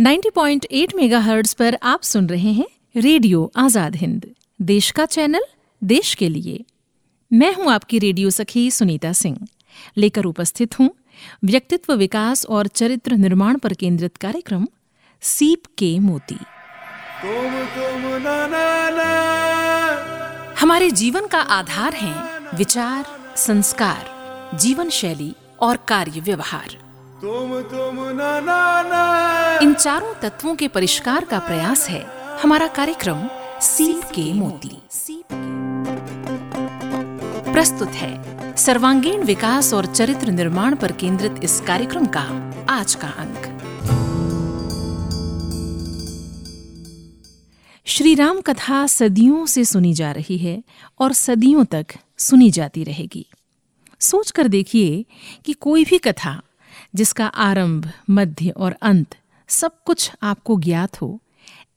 90.8 megahertz पर आप सुन रहे हैं रेडियो आज़ाद हिंद। देश का चैनल देश के लिए। मैं हूँ आपकी रेडियो सखी सुनीता सिंह। लेकर उपस्थित हूँ व्यक्तित्व विकास और चरित्र निर्माण पर केंद्रित कार्यक्रम सीप के मोती। तुम तुम ना ना ना। हमारे जीवन का आधार है विचार संस्कार जीवन शैली और कार्य व्यवहार। तुम तुम ना ना ना इन चारों तत्वों के परिष्कार का प्रयास है। हमारा कार्यक्रम सीप के मोती। प्रस्तुत है सर्वांगीण विकास और चरित्र निर्माण पर केंद्रित इस कार्यक्रम का आज का अंक। श्री राम कथा सदियों से सुनी जा रही है और सदियों तक सुनी जाती रहेगी। सोच कर देखिए कि कोई भी कथा जिसका आरंभ, मध्य और अंत सब कुछ आपको ज्ञात हो,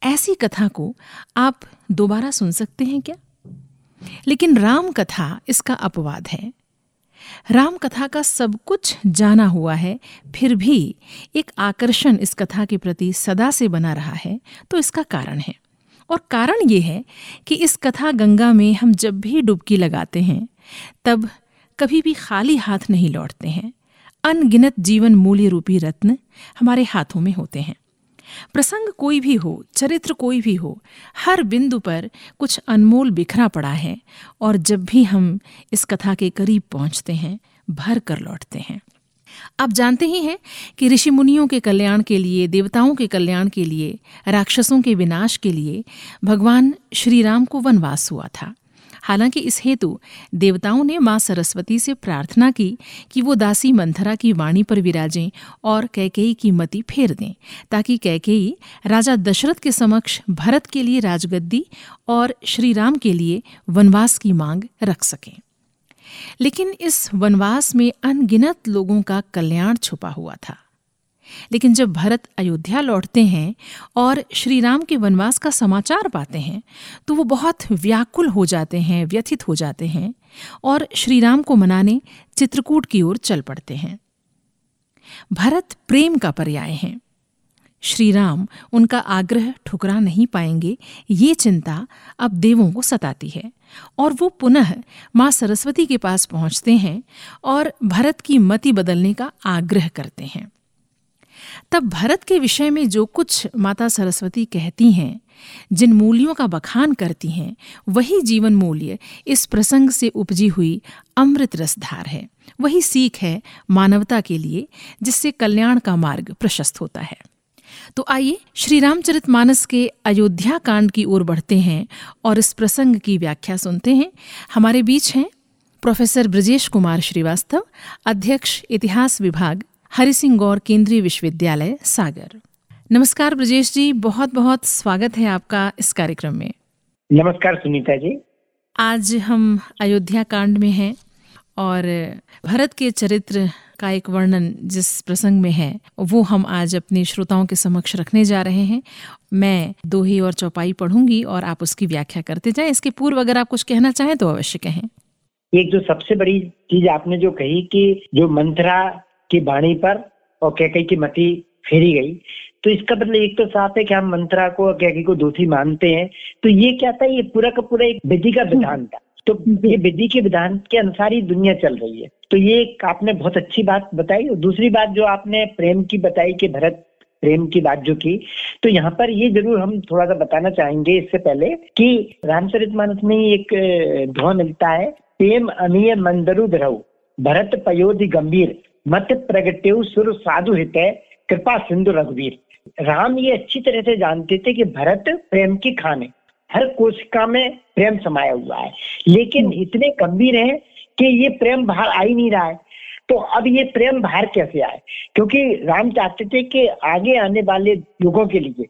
ऐसी कथा को आप दोबारा सुन सकते हैं क्या? लेकिन राम कथा इसका अपवाद है। राम कथा का सब कुछ जाना हुआ है, फिर भी एक आकर्षण इस कथा के प्रति सदा से बना रहा है तो इसका कारण है। और कारण ये है कि इस कथा गंगा में हम जब भी डुबकी लगाते हैं, तब कभी भी खाली हाथ नहीं लौटते हैं। अनगिनत जीवन मूल्य रूपी रत्न हमारे हाथों में होते हैं। प्रसंग कोई भी हो, चरित्र कोई भी हो, हर बिंदु पर कुछ अनमोल बिखरा पड़ा है और जब भी हम इस कथा के करीब पहुँचते हैं, भर कर लौटते हैं। आप जानते ही हैं कि ऋषि मुनियों के कल्याण के लिए, देवताओं के कल्याण के लिए, राक्षसों के विनाश के लिए भगवान श्री राम को वनवास हुआ था। हालाँकि इस हेतु देवताओं ने माँ सरस्वती से प्रार्थना की कि वो दासी मंथरा की वाणी पर विराजें और कैकेयी की मति फेर दें, ताकि कैकेयी राजा दशरथ के समक्ष भरत के लिए राजगद्दी और श्रीराम के लिए वनवास की मांग रख सकें। लेकिन इस वनवास में अनगिनत लोगों का कल्याण छुपा हुआ था। लेकिन जब भरत अयोध्या लौटते हैं और श्री राम के वनवास का समाचार पाते हैं तो वो बहुत व्याकुल हो जाते हैं, व्यथित हो जाते हैं और श्री राम को मनाने चित्रकूट की ओर चल पड़ते हैं। भरत प्रेम का पर्याय है। श्री राम उनका आग्रह ठुकरा नहीं पाएँगे, ये चिंता अब देवों को सताती है और वो पुनः माँ सरस्वती के पास पहुँचते हैं और भरत की मति बदलने का आग्रह करते हैं। तब भरत के विषय में जो कुछ माता सरस्वती कहती हैं, जिन मूल्यों का बखान करती हैं, वही जीवन मूल्य इस प्रसंग से उपजी हुई अमृत रसधार है। वही सीख है मानवता के लिए, जिससे कल्याण का मार्ग प्रशस्त होता है। तो आइए श्री रामचरित मानस के अयोध्या कांड की ओर बढ़ते हैं और इस प्रसंग की व्याख्या सुनते हैं। हमारे बीच हैं प्रोफेसर ब्रजेश कुमार श्रीवास्तव, अध्यक्ष इतिहास विभाग हरि सिंह गौर केंद्रीय विश्वविद्यालय सागर। नमस्कार ब्रजेश जी बहुत बहुत स्वागत है आपका इस कार्यक्रम में। नमस्कार सुनीता जी। आज हम अयोध्या कांड में हैं और भरत के चरित्र का एक वर्णन जिस प्रसंग में है वो हम आज अपने श्रोताओं के समक्ष रखने जा रहे हैं। मैं दोही और चौपाई पढ़ूँगी और आप उसकी व्याख्या करते जाएँ। इसके पूर्व अगर आप कुछ कहना चाहें तो अवश्य कहें। एक जो सबसे बड़ी चीज़ आपने जो कही कि जो मंत्रा की वाणी पर और कैकई की मति फेरी गई। तो इसका मतलब एक तो साफ़ है कि हम मंत्रा को और कैकई को दोषी मानते हैं। तो ये क्या था? ये पूरा का पूरा एक विधि का विधान था। तो ये विधि के विधान के अनुसार ही दुनिया चल रही है। तो ये आपने बहुत अच्छी बात बताई। और दूसरी बात जो आपने प्रेम की बताई कि भरत प्रेम की बात जो की तो यहाँ पर ये ज़रूर हम थोड़ा सा बताना चाहेंगे इससे पहले कि रामचरित मानस में एक धुआँ मिलता है। प्रेम अमीय मंदरु धरऊ भरत पयोधि गंभीर। मत प्रगटेव सुर साधु हित कृपा सिंधु रघुवीर। राम ये अच्छी तरह से जानते थे कि भरत प्रेम की खान। है हर कोशिका में प्रेम समाया हुआ है। लेकिन हम्म। इतने गंभीर है कि ये प्रेम बाहर आ ही नहीं रहा है। तो अब ये प्रेम बाहर कैसे आए? क्योंकि राम चाहते थे कि आगे आने वाले युगों के लिए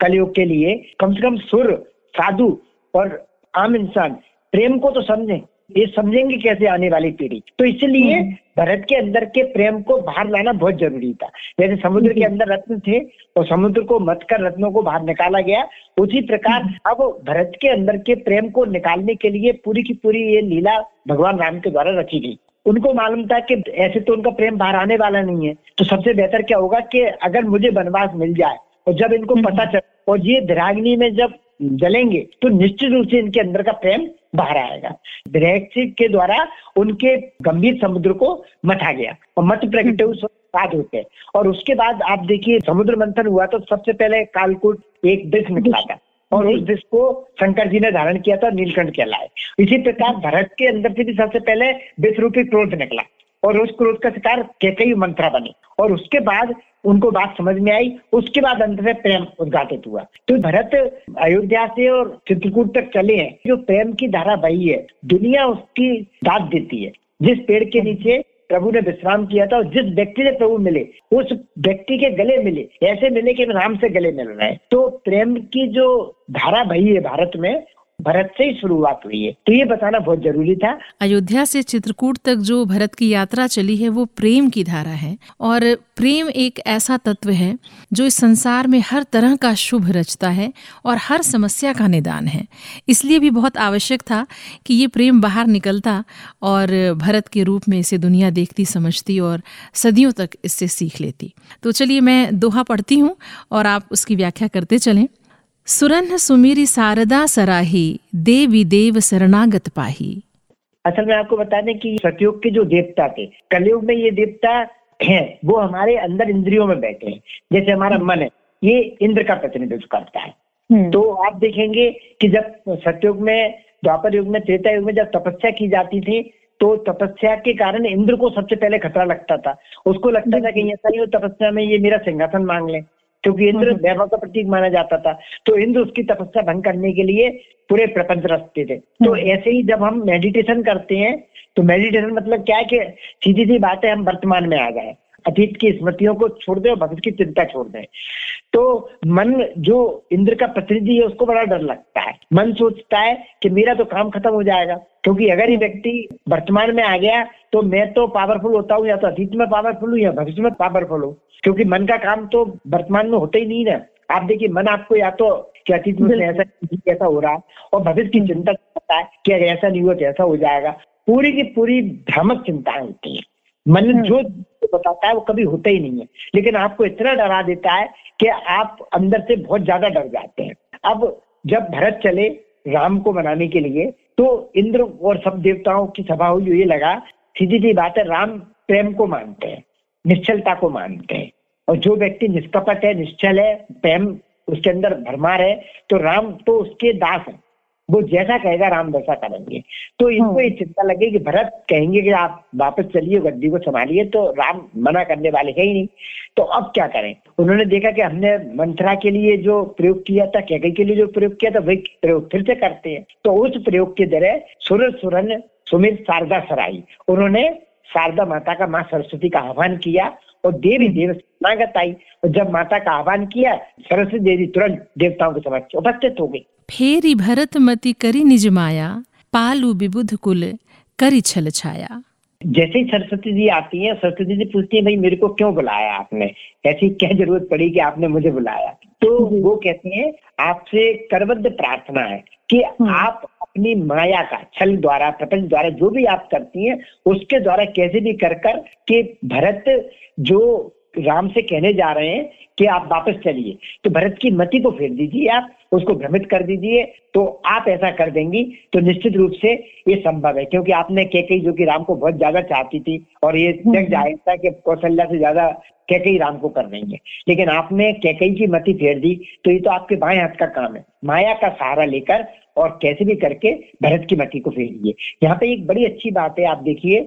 कलयुग के लिए कम से कम सुर साधु और आम इंसान प्रेम को तो समझें। ये समझेंगे कैसे आने वाली पीढ़ी तो इसलिए हम्म। भरत के अंदर के प्रेम को बाहर लाना बहुत ज़रूरी था जैसे समुद्र के। अंदर रत्न थे और समुद्र को मत कर रत्नों को बाहर निकाला गया उसी प्रकार हम्म। अब भरत के अंदर के प्रेम को निकालने के लिए पूरी की पूरी ये लीला भगवान राम के द्वारा रची गई उनको मालूम था कि ऐसे तो उनका प्रेम बाहर आने वाला नहीं है तो सबसे बेहतर क्या होगा कि अगर मुझे वनवास मिल जाए और जब इनको हम्म। पता चल और ये विराग्नि में जब जलेंगे तो निश्चित रूप से इनके अंदर का प्रेम बाहर आएगा। विराग के द्वारा उनके गंभीर समुद्र को मथा गया और मत प्रगटे उस बाद होते। और उसके बाद आप देखिए समुद्र मंथन हुआ तो सबसे पहले कालकूट एक विष निकला था और उस विष को शंकर जी ने धारण किया था नीलकंठ कहलाए। इसी प्रकार भरत के अंदर से भी सबसे पहले विष रूपी क्रोध निकला और उस क्रोध का शिकार कैकई मंत्रा बनी। और उसके बाद उनको बात समझ में आई, उसके बाद अंत में प्रेम उद्घाटित हुआ। तो भरत अयोध्या से और चित्रकूट तक चले हैं। जो प्रेम की धारा बही है, दुनिया उसकी दाद देती है। जिस पेड़ के नीचे प्रभु ने विश्राम किया था और जिस व्यक्ति से प्रभु मिले, उस व्यक्ति के गले मिले, ऐसे मिले कि राम से गले मिल रहे हैं। तो प्रेम की जो धारा बही है भारत में भरत से ही शुरुआत हुई है। तो ये बताना बहुत ज़रूरी था। अयोध्या से चित्रकूट तक जो भरत की यात्रा चली है, वो प्रेम की धारा है। और प्रेम एक ऐसा तत्व है, जो इस संसार में हर तरह का शुभ रचता है और हर समस्या का निदान है। इसलिए भी बहुत आवश्यक था कि ये प्रेम बाहर निकलता और भरत के रूप में इसे दुनिया देखती, समझती और सदियों तक इससे सीख लेती। तो चलिए मैं दोहा पढ़ती हूँ और आप उसकी व्याख्या करते चलें। सुरन सुमीरी सारदा सराही देवी देव शरणागत पाही। असल में आपको बता दें कि सतयुग के जो देवता थे कलयुग में ये देवता हैं वो हमारे अंदर इंद्रियों में बैठे हैं। जैसे हमारा मन है ये इंद्र का प्रतिनिधित्व करता है। हम्म। तो आप देखेंगे कि जब सतयुग में द्वापर युग में त्रेता युग में जब तपस्या की जाती थी तो तपस्या के कारण इंद्र को सबसे पहले खतरा लगता था। उसको लगता था कि ऐसा नहीं हो तपस्या में ये मेरा सिंहासन मांग ले। क्योंकि इंद्र। वैभव का प्रतीक माना जाता था तो इंद्र उसकी तपस्या भंग करने के लिए पूरे प्रपंच रखते थे तो हम्म। ऐसे ही जब हम मेडिटेशन करते हैं तो मेडिटेशन मतलब क्या है कि सीधी सी बात है हम वर्तमान में आ जाए अतीत की स्मृतियों को छोड़ दे और भविष्य की चिंता छोड़ दे। तो मन जो इंद्र का प्रतिनिधि है उसको बड़ा डर लगता है। मन सोचता है कि मेरा तो काम खत्म हो जाएगा क्योंकि अगर ये व्यक्ति वर्तमान में आ गया तो मैं तो पावरफुल होता हूँ या तो अतीत में पावरफुल हूँ या भविष्य में पावरफुल हूँ। क्योंकि मन का काम तो वर्तमान में होता ही नहीं ना आप देखिए मन आपको या तो कि अतीत में ऐसा ऐसा हो रहा है और भविष्य की चिंता करता है कि अगर ऐसा नहीं हुआ तो ऐसा हो जाएगा। पूरी की पूरी भ्रामक चिंताएँ होती है। मन हम्म। जो बताता है वो कभी होता ही नहीं है। लेकिन आपको इतना डरा देता है कि आप अंदर से बहुत ज़्यादा डर जाते हैं। अब जब भरत चले राम को मनाने के लिए तो इंद्र और सब देवताओं की सभा हुई ये लगा सीधी सी बात है राम प्रेम को मानते हैं निश्चलता को मानते हैं। और जो व्यक्ति निष्कपट है निश्चल है प्रेम उसके अंदर भरमार है तो राम तो उसके दास है। वो जैसा कहेगा राम वैसा करेंगे। तो इनको हाँ। ये चिंता लगे कि भरत कहेंगे कि आप वापस चलिए गद्दी को संभालिए तो राम मना करने वाले है ही नहीं। तो अब क्या करें? उन्होंने देखा कि हमने मंत्रा के लिए जो प्रयोग किया था कैकई के लिए जो प्रयोग किया था वही प्रयोग फिर से करते हैं। तो उस प्रयोग के ज़रिए सुर सुरन सुमित शारदा सराई उन्होंने शारदा माता का माँ सरस्वती का आह्वान किया और देवी देव शरणागत आई और जब माता का आह्वान किया सरस्वती देवी तुरंत देवताओं के समक्ष उपस्थित हो गई। फेरी भरत मति करी निज माया पालू विबुध कुल करी छल छाया। जैसे ही सरस्वती जी आती है सरस्वती जी पूछती है भाई मेरे को क्यों बुलाया आपने? ऐसी क्या ज़रूरत पड़ी कि आपने मुझे बुलाया? तो वो कहती है आपसे करबद्ध प्रार्थना है कि आप अपनी माया का, छल द्वारा, प्रपंच द्वारा जो भी आप करती हैं, उसके द्वारा कैसे भी कर कर कि भरत जो राम से कहने जा रहे हैं कि आप वापस चलिए। तो भरत की मति को फेर दीजिए आप। उसको भ्रमित कर दीजिए तो आप ऐसा कर देंगी तो निश्चित रूप से ये संभव है क्योंकि आपने कैकई जो कि राम को बहुत ज़्यादा चाहती थी और ये तक ज़ाहिर था कि कौशल्या से ज़्यादा कैकई राम को कर देंगे। लेकिन आपने कैकई की मति फेर दी तो ये तो आपके बाएँ हाथ का काम है। माया का सहारा लेकर और कैसे भी करके भरत की मति को फेर फेरिए यहाँ पे एक बड़ी अच्छी बात है आप देखिए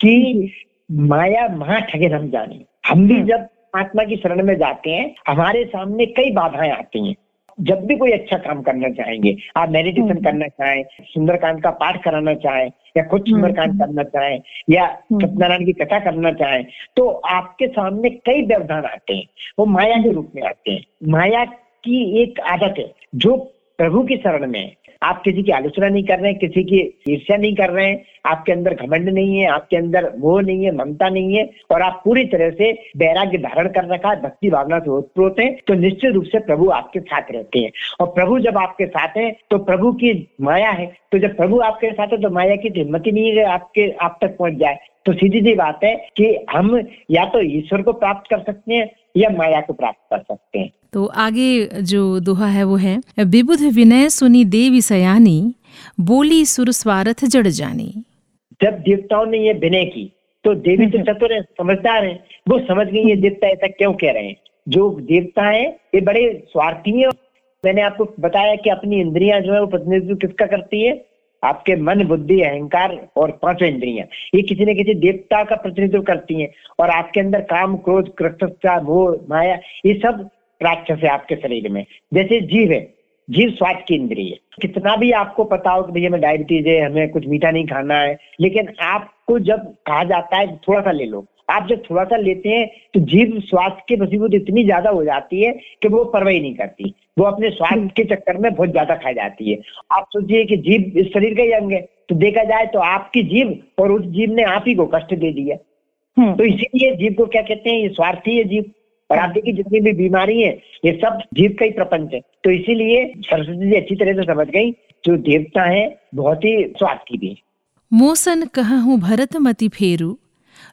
कि माया महा ठगे हम जाने। हम भी जब आत्मा की शरण में जाते हैं हमारे सामने कई बाधाएँ आती हैं। जब भी कोई अच्छा काम करना चाहेंगे आप मेडिटेशन करना चाहें सुंदरकांड का पाठ कराना चाहें या खुद सुंदरकांड करना चाहें या सत्यनारायण की कथा करना चाहें तो आपके सामने कई व्यवधान आते हैं। वो माया के रूप में आते हैं। माया की एक आदत है जो प्रभु की शरण में आप किसी की आलोचना नहीं कर रहे हैं किसी की ईर्ष्या नहीं कर रहे हैं आपके अंदर घमंड नहीं है, आपके अंदर मोह नहीं है, ममता नहीं है, और आप पूरी तरह से वैराग्य धारण कर रखा है, भक्ति भावना से ओतप्रोत है तो निश्चित रूप से प्रभु आपके साथ रहते हैं। और प्रभु जब आपके साथ है तो प्रभु की माया है। तो जब प्रभु आपके साथ है तो माया की हिम्मत ही नहीं है आपके, आप तक पहुँच जाए। तो सीधी सी बात है कि हम या तो ईश्वर को प्राप्त कर सकते हैं, या माया को प्राप्त कर सकते हैं। तो आगे जो दोहा है, वो है, विबुध विनय सुनी देवी सयानी, बोली सुर स्वार्थ जड़ जानी। जब देवताओं ने ये विनय की तो देवी तो चतुर है समझदार है वो समझ गई ये देवता ऐसा क्यों कह रहे हैं। जो देवता है ये बड़े स्वार्थी है। मैंने आपको बताया कि अपनी इंद्रियाँ जो है वो प्रतिनिधित्व किसका करती है? आपके मन बुद्धि अहंकार और पाँचों इंद्रियाँ। ये किसी न किसी देवता का प्रतिनिधित्व करती हैं और आपके अंदर काम क्रोध कृतज्ञता मोह माया ये सब राक्षस है आपके शरीर में। जैसे जीव है जीव स्वाद की इंद्रिय कितना भी आपको पता हो कि भैया हमें डायबिटीज़ है हमें कुछ मीठा नहीं खाना है लेकिन आपको जब कहा जाता है थोड़ा सा ले लो। आप जब थोड़ा सा लेते हैं तो जीव स्वास्थ्य के मुसीबत इतनी ज़्यादा हो जाती है कि वो परवाही नहीं करती। वो अपने स्वास्थ्य के चक्कर में बहुत ज़्यादा खा जाती है। आप सोचिए कि जीव इस शरीर का ही अंग है। तो देखा जाए तो आपकी जीव और उस जीव ने आप ही को कष्ट दे दिया। हम्म। तो इसीलिए जीव को क्या कहते हैं? ये स्वार्थी है जीव। और आप देखिए जितनी भी बीमारी है ये सब जीव का ही प्रपंच है। तो इसीलिए सरस्वती जी अच्छी तरह से समझ गई जो देवता है बहुत ही स्वार्थी भी मोसन कहा हूँ भरत मति फेरू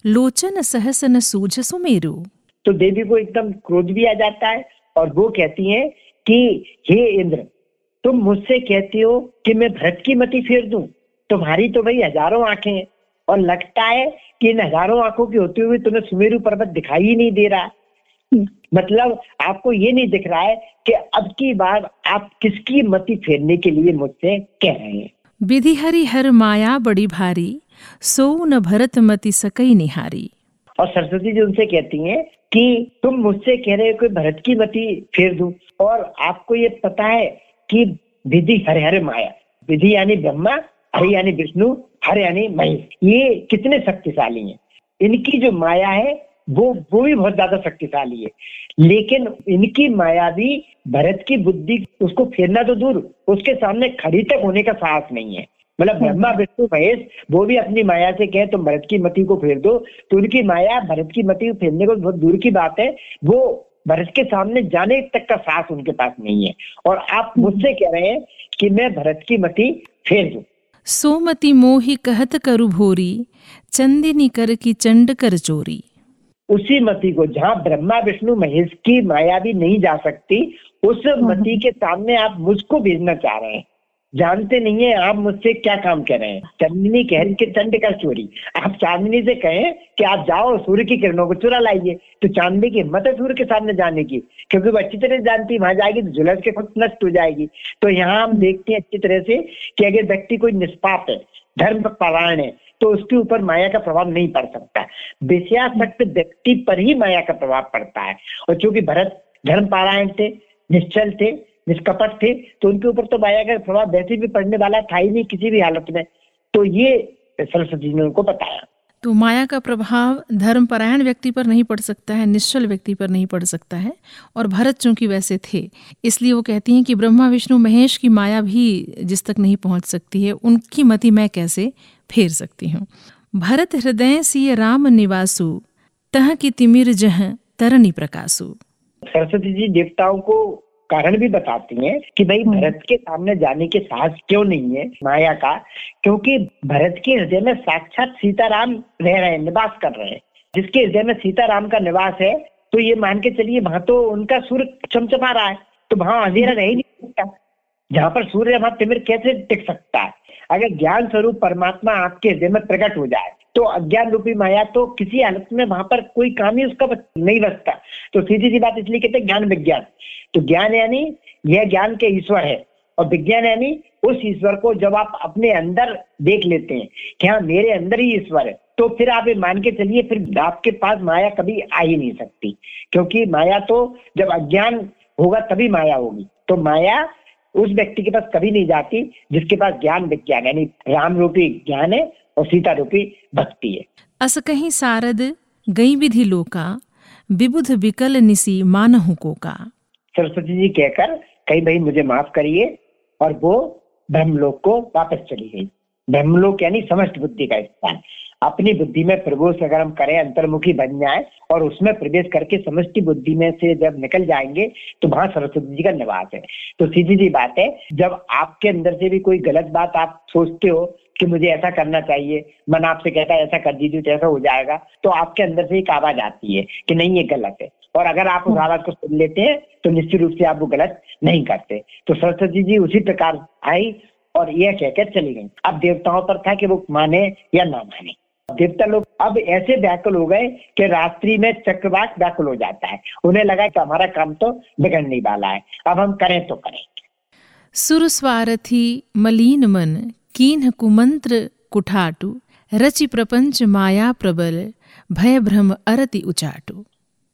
लोचन सहसन सूझ सुमेरु। तो देवी को एकदम क्रोध भी आ जाता है और वो कहती है कि हे इंद्र तुम मुझसे कहती हो कि मैं भरत की मति फेर दूँ। तुम्हारी तो भाई हज़ारों आँखें हैं और लगता है कि इन हज़ारों आँखों की होते हुए तुम्हें सुमेरु पर्वत दिखाई ही नहीं दे रहा। मतलब आपको ये नहीं दिख रहा है कि अब की बार आप किसकी मति फेरने के लिए मुझसे कह रहे हैं। विधि हरि हर माया बड़ी भारी सो न भरत मति सकई निहारी। और सरस्वती जी उनसे कहती हैं कि तुम मुझसे कह रहे हो कि भरत की मति फेर दू। और आपको ये पता है कि विधि हरे हरे माया विधि यानी ब्रह्मा हरि यानी विष्णु हर यानी महेश ये कितने शक्तिशाली हैं। इनकी जो माया है वो वो भी बहुत ज़्यादा शक्तिशाली है। लेकिन इनकी माया भी भरत की बुद्धि उसको फेरना तो दूर उसके सामने खड़ी तक होने का साहस नहीं है। मतलब हम्म। ब्रह्मा विष्णु महेश वो भी अपनी माया से कहे तुम भरत की मति को फेर दो। तो उनकी माया भरत की मति को फेरने को बहुत दूर की बात है। वो भरत के सामने जाने तक का साहस उनके पास नहीं है। और आप हम्म। मुझसे कह रहे हैं कि मैं भरत की मति फेर दू। सोमति मोही कहत करु भोरी चंदिनी कर की चंड कर चोरी। उसी मति को जहाँ ब्रह्मा विष्णु महेश की माया भी नहीं जा सकती उस हम्म। मति के सामने आप मुझको भेजना चाह रहे हैं। जानते नहीं है आप मुझसे क्या काम कर रहे हैं। चांदनी कह के चंड का चोरी। आप चांदनी से कहें कि आप जाओ सूर्य की किरणों को चुरा लाइए। तो चांदनी की हिम्मत है सूर्य के सामने जाने की। क्योंकि वो अच्छी तरह जानती वहाँ जाएगी तो झुलस के खुद नष्ट हो जाएगी। तो यहाँ हम देखते हैं अच्छी तरह से कि अगर व्यक्ति कोई निष्पाप है धर्म परायण है तो उसके ऊपर माया का प्रभाव नहीं पड़ सकता। विषयासक्त व्यक्ति पर ही माया का प्रभाव पड़ता है। और चूँकि भरत धर्म पारायण थे, निश्चल थे, निष्कपट थे तो उनके ऊपर तो माया का प्रभाव वैसे भी पड़ने वाला था ही नहीं किसी भी हालत में। तो ये सरस्वती ने उनको बताया। तो माया का प्रभाव धर्मपरायण व्यक्ति पर नहीं पड़ सकता है, निश्चल व्यक्ति पर नहीं पड़ सकता है, और भरत चूँकि वैसे थे, इसलिए वो कहती हैं कि ब्रह्मा, विष्णु, महेश की माया भी जिस तक नहीं पहुँच सकती है, उनकी मति मैं कैसे फेर सकती हूँ? भरत हृदय सी राम निवासु, तह की तिमिर जह तरनी प्रकाशु। सरस्वती जी, देवताओं को कारण भी बताती हैं कि भाई हम्म। भरत के सामने जाने के साहस क्यों नहीं है माया का? क्योंकि भरत के हृदय में साक्षात सीताराम रह रहे हैं निवास कर रहे हैं। जिसके हृदय में सीताराम का निवास है तो ये मान के चलिए वहाँ तो उनका सूर्य चमचमा रहा है तो वहाँ अंधेरा रह ही नहीं सकता। जहाँ पर सूर्य वहाँ तिमिर कैसे टिक सकता है? अगर ज्ञान स्वरूप परमात्मा आपके हृदय में प्रकट हो जाए तो अज्ञान रूपी माया तो किसी हालत में वहाँ पर कोई काम ही उसका नहीं बचता। तो सीधी सी बात इसलिए कहते हैं ज्ञान विज्ञान। तो ज्ञान यानी यह ज्ञान के ईश्वर है और विज्ञान यानी उस ईश्वर को जब आप अपने अंदर देख लेते हैं कि हाँ मेरे अंदर ही ईश्वर है तो फिर आप ये मान के चलिए, फिर आपके पास माया कभी आ ही नहीं सकती। क्योंकि माया तो जब अज्ञान होगा तभी माया होगी। तो माया उस व्यक्ति के पास कभी नहीं जाती जिसके पास ज्ञान विज्ञान यानी राम रूपी ज्ञान है और सीता रूपी भक्ति है। अस कहीं सारद गई विधि लोका विबुध विकल निसी मानहु को का सरस्वती जी कहकर कहीं भाई मुझे माफ़ करिए। और वो ब्रह्मलोक को वापस चली गई। ब्रह्मलोक यानी समस्त बुद्धि का स्थान। अपनी बुद्धि में प्रवेश अगर हम करें अंतर्मुखी बन जाए और उसमें प्रवेश करके समष्टि बुद्धि में से जब निकल जाएँगे तो वहाँ सरस्वती जी का निवास है। तो सीधी सी बात है जब आपके अंदर से भी कोई गलत बात आप सोचते हो कि मुझे ऐसा करना चाहिए। मन आपसे कहता है ऐसा कर दीजिए तो ऐसा हो जाएगा। तो आपके अंदर से एक आवाज़ आती है कि नहीं ये गलत है। और अगर आप उस आवाज़ को सुन लेते हैं तो निश्चित रूप से आप वो गलत नहीं करते। तो सरस्वती जी उसी प्रकार आई और यह कहकर चली गई। अब देवताओं पर था कि वो माने या ना माने। देवता लोग अब ऐसे व्याकुल हो गए कि रात्रि में चक्रवात व्याकुल हो जाता है। उन्हें लगा कि हमारा काम तो बिगड़ने वाला है। अब हम करें तो करें। सुरस्वारथी मलिन मन कीन कुमंत्र कुठाटू, रचि प्रपंच माया प्रबल, भय भ्रम अरति उचाटू।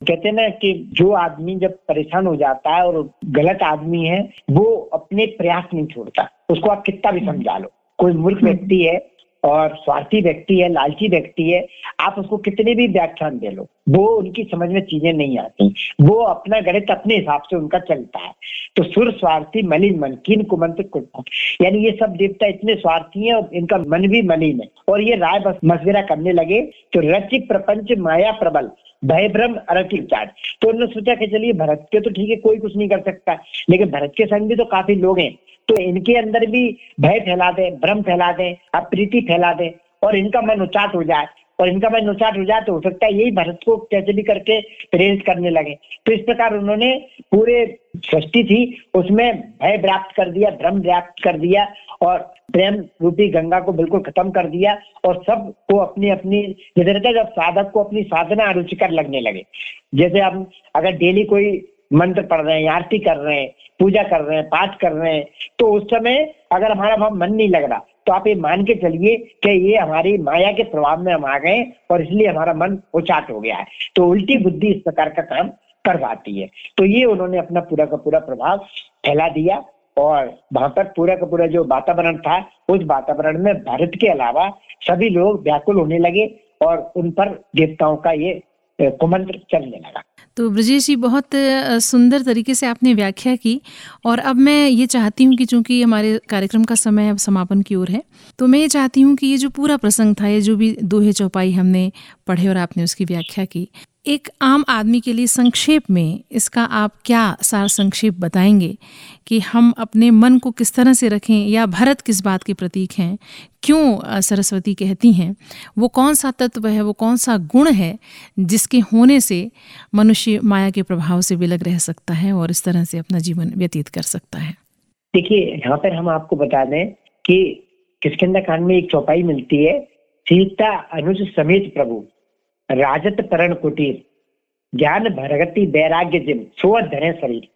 कहते ना कि जो आदमी जब परेशान हो जाता है और गलत आदमी है, वो अपने प्रयास नहीं छोड़ता। उसको आप कितना भी समझा लो। कोई मूर्ख व्यक्ति है और स्वार्थी व्यक्ति है, लालची व्यक्ति है, आप उसको कितने भी व्याख्यान दे लो, वो उनकी समझ में चीज़ें नहीं आती। वो अपना गणित अपने हिसाब से उनका चलता है। तो सुर स्वार्थी मलिन मन, किन कुमंत्र यानी ये सब देवता इतने स्वार्थी हैं और इनका मन भी मलिन है। और ये राय मशविरा करने लगे तो रचिक प्रपंच माया प्रबल भय, भ्रम अलौकिक चाट तो उन्होंने सोचा कि चलिए, भरत के तो ठीक है, कोई कुछ नहीं कर सकता। लेकिन भरत के संग भी तो काफ़ी लोग हैं। तो इनके अंदर भी भय फैला दे, भ्रम फैला दे, अप्रीति फैला दे, और इनका मन उचाट हो जाए। और इनका मन उचाट हो जाए तो हो सकता है यही भरत को कैसे भी करके प्रेरित करने लगे। तो इस प्रकार उन्होंने पूरे सृष्टि थी, उसमें भय व्याप्त कर दिया, भ्रम व्याप्त कर दिया और प्रेम रूपी गंगा को बिल्कुल खत्म कर दिया और सबको अपनी अपनी, जैसे जब साधक को अपनी साधना रुचिकर लगने लगे। जैसे हम अगर डेली कोई मंत्र पढ़ रहे हैं, आरती कर रहे हैं, पूजा कर रहे हैं, पाठ कर रहे हैं तो उस समय अगर हमारा वहाँ मन नहीं लग रहा तो आप ये मान के चलिए कि ये हमारी माया के प्रभाव में हम आ गए और इसलिए हमारा मन उचाट हो गया है। तो उल्टी बुद्धि इस प्रकार का काम करवाती है। तो ये उन्होंने अपना पूरा का पूरा प्रभाव फैला दिया और वहाँ पर पूरा का पूरा जो वातावरण था, उस वातावरण में भारत के अलावा सभी लोग व्याकुल होने लगे और उन पर देवताओं का ये कुमंत्र चलने लगा। तो ब्रजेश जी, बहुत सुंदर तरीके से आपने व्याख्या की और अब मैं ये चाहती हूँ कि चूँकि हमारे कार्यक्रम का समय अब समापन की ओर है तो मैं ये चाहती हूँ कि ये जो पूरा प्रसंग था, ये जो भी दोहे चौपाई हमने पढ़े और आपने उसकी व्याख्या की एक आम आदमी के लिए संक्षेप में इसका आप क्या सार संक्षेप बताएँगे कि हम अपने मन को किस तरह से रखें या भरत किस बात के प्रतीक हैं? क्यों सरस्वती कहती हैं, वो कौन सा तत्व है, वो कौन सा गुण है जिसके होने से मनुष्य माया के प्रभाव से विलग रह सकता है और इस तरह से अपना जीवन व्यतीत कर सकता है? देखिए, यहाँ पर हम आपको बता दें कि किसकिदा कांड में एक चौपाई मिलती है सीता अनुज समेत प्रभु। राजत परण कुटीर ज्ञान भरगति वैराग्य जिम सोअ धरे शरीर।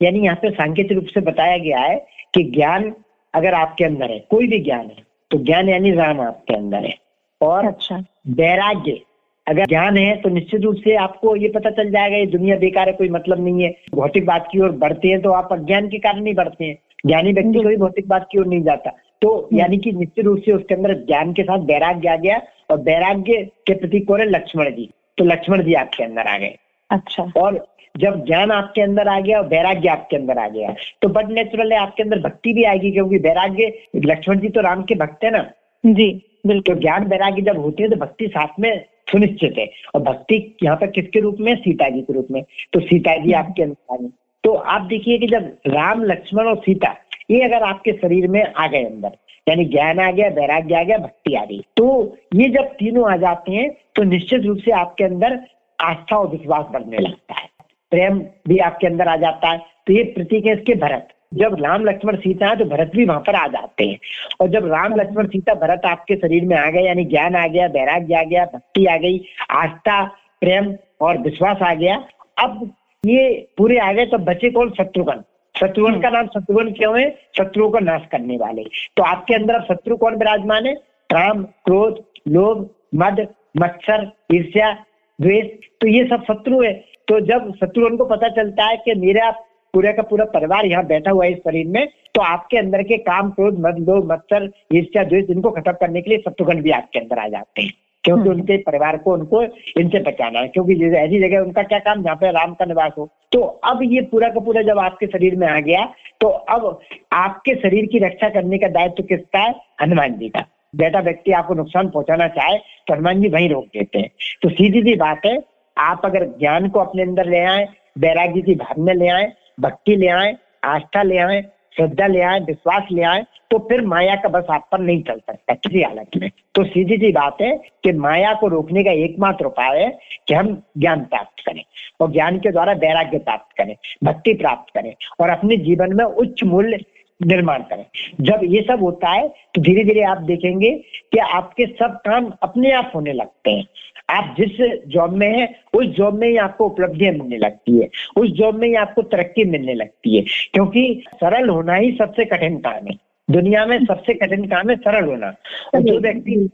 यानी यहाँ पे सांकेतिक रूप से बताया गया है कि ज्ञान अगर आपके अंदर है कोई भी ज्ञान है तो ज्ञान यानी राम आपके अंदर है। और अच्छा। वैराग्य अगर ज्ञान है तो निश्चित रूप से आपको ये पता चल जाएगा ये दुनिया बेकार है कोई मतलब नहीं है। भौतिक बात की ओर बढ़ते हैं तो आप अज्ञान के कारण नहीं बढ़ते हैं। ज्ञानी व्यक्ति कोई भौतिक बात की ओर नहीं जाता। तो। यानी कि निश्चित रूप से उसके अंदर ज्ञान के साथ वैराग्य आ गया और वैराग्य के प्रति कौन है? लक्ष्मण जी। तो लक्ष्मण जी आपके अंदर आ गए। अच्छा। और जब ज्ञान आपके अंदर आ गया और वैराग्य आपके अंदर आ गया तो बट नेचुरल है आपके अंदर भक्ति भी आएगी क्योंकि वैराग्य लक्ष्मण जी तो राम के भक्त है ना। जी बिल्कुल। तो ज्ञान वैराग्य जब होती है तो भक्ति साथ में सुनिश्चित है। और भक्ति यहाँ पर किसके रूप में? सीता जी के रूप में। तो सीता जी। आपके अंदर आ गई। तो आप देखिए कि जब राम लक्ष्मण और सीता ये अगर आपके शरीर में आ गए अंदर, यानी ज्ञान आ गया, वैराग्य आ गया, भक्ति आ गई तो ये जब तीनों आ जाते हैं तो निश्चित रूप से आपके अंदर आस्था और विश्वास बढ़ने लगता है। प्रेम भी आपके अंदर आ जाता है तो ये प्रतीक है इसके भरत। जब राम, लक्ष्मण, सीता है तो भरत भी वहाँ पर आ जाते हैं। और जब राम, लक्ष्मण, सीता, भरत आपके शरीर में आ गए, यानी ज्ञान आ गया, वैराग्य आ गया, भक्ति आ गई, आस्था, प्रेम और विश्वास आ गया, अब ये पूरे आ गए तो बचे कौन? शत्रुघ्न। शत्रुघ्न का नाम शत्रुघ्न क्यों है? शत्रुओं का नाश करने वाले। तो आपके अंदर अब शत्रु कौन विराजमान है? काम क्रोध लोभ मद मच्छर ईर्ष्या द्वेष तो ये सब शत्रु है। तो जब शत्रुघ्न को पता चलता है कि मेरा पूरे का पूरा परिवार यहाँ बैठा हुआ है इस शरीर में तो आपके अंदर के काम क्रोध मद लोभ मच्छर ईर्ष्या द्वेष इनको खत्म करने के लिए शत्रुघ्न भी आपके अंदर आ जाते हैं। क्योंकि हम्म। उनके परिवार को उनको इनसे बचाना है क्योंकि ऐसी जगह उनका क्या काम जहाँ पे राम का निवास हो। तो अब ये पूरा का पूरा जब आपके शरीर में आ गया तो अब आपके शरीर की रक्षा करने का दायित्व किसका है? हनुमान जी का। बेटा व्यक्ति आपको नुकसान पहुंचाना चाहे तो हनुमान जी वहीं रोक देते हैं। तो सीधी सी बात है आप अगर ज्ञान को अपने अंदर ले आए वैराग्य की भावना ले आए भक्ति ले आए आस्था ले आए श्रद्धा ले आए, विश्वास ले आए तो फिर माया का बस आप पर नहीं चल सकता किसी हालत में। तो सीधी सी बात है कि माया को रोकने का एकमात्र उपाय है कि हम ज्ञान प्राप्त करें और ज्ञान के द्वारा वैराग्य प्राप्त करें, भक्ति प्राप्त करें और अपने जीवन में उच्च मूल्य निर्माण करें। जब ये सब होता है तो धीरे धीरे आप देखेंगे कि आपके सब काम अपने आप होने लगते हैं। आप जिस जॉब में है उस जॉब में ही आपको उपलब्धियाँ मिलने लगती है। उस जॉब में ही आपको तरक्की मिलने लगती है। क्योंकि सरल होना ही सबसे कठिन काम है। दुनिया में सबसे कठिन काम है सरल होना। और जो व्यक्ति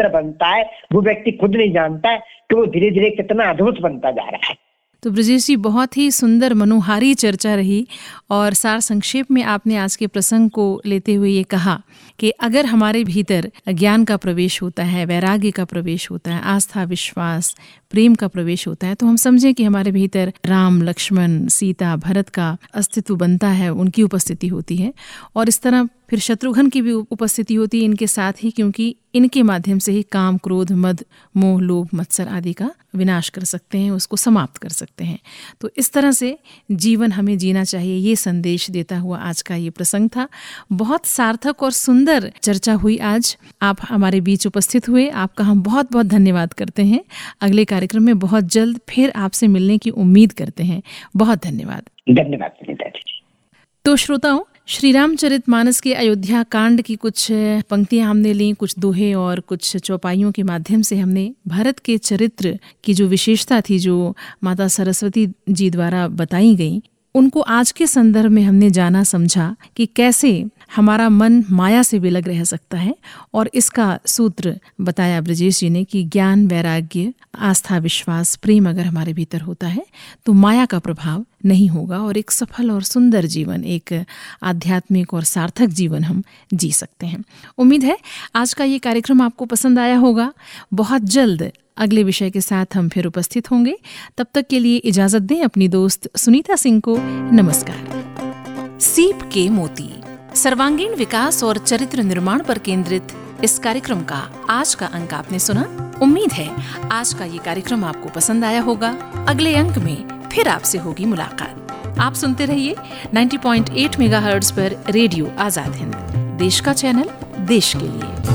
बनता है वो व्यक्ति खुद नहीं जानता है कि वो धीरे धीरे कितना अद्भुत बनता जा रहा है। तो ब्रजेश जी, बहुत ही सुंदर मनोहारी चर्चा रही और सार संक्षेप में आपने आज के प्रसंग को लेते हुए ये कहा कि अगर हमारे भीतर ज्ञान का प्रवेश होता है, वैराग्य का प्रवेश होता है, आस्था, विश्वास, प्रेम का प्रवेश होता है तो हम समझें कि हमारे भीतर राम, लक्ष्मण, सीता, भरत का अस्तित्व बनता है, उनकी उपस्थिति होती है और इस तरह फिर शत्रुघ्न की भी उपस्थिति होती है इनके साथ ही क्योंकि इनके माध्यम से ही काम क्रोध मद मोह लोभ मत्सर आदि का विनाश कर सकते हैं उसको समाप्त कर सकते हैं। तो इस तरह से जीवन हमें जीना चाहिए ये संदेश देता हुआ आज का ये प्रसंग था। बहुत सार्थक और सुंदर चर्चा हुई आज। आप हमारे बीच उपस्थित हुए आपका हम बहुत बहुत धन्यवाद करते हैं। अगले कार्यक्रम में बहुत जल्द फिर आपसे मिलने की उम्मीद करते हैं। बहुत धन्यवाद। धन्यवाद तो श्रोताओं श्री रामचरित मानस के अयोध्या कांड की कुछ पंक्तियाँ हमने ली, कुछ दोहे और कुछ चौपाइयों के माध्यम से हमने भारत के चरित्र की जो विशेषता थी, जो माता सरस्वती जी द्वारा बताई गई उनको आज के संदर्भ में हमने जाना समझा कि कैसे हमारा मन माया से विलग रह सकता है और इसका सूत्र बताया ब्रजेश जी ने कि ज्ञान, वैराग्य, आस्था, विश्वास, प्रेम अगर हमारे भीतर होता है तो माया का प्रभाव नहीं होगा और एक सफल और सुंदर जीवन, एक आध्यात्मिक और सार्थक जीवन हम जी सकते हैं। उम्मीद है आज का ये कार्यक्रम आपको पसंद आया होगा। बहुत जल्द अगले विषय के साथ हम फिर उपस्थित होंगे। तब तक के लिए इजाज़त दें अपनी दोस्त सुनीता सिंह को। नमस्कार। सीप के मोती, सर्वांगीण विकास और चरित्र निर्माण पर केंद्रित इस कार्यक्रम का आज का अंक आपने सुना। उम्मीद है आज का ये कार्यक्रम आपको पसंद आया होगा। अगले अंक में फिर आपसे होगी मुलाकात। आप सुनते रहिए 90.8 मेगाहर्ट्ज पर रेडियो आज़ाद हिंद, देश का चैनल, देश के लिए।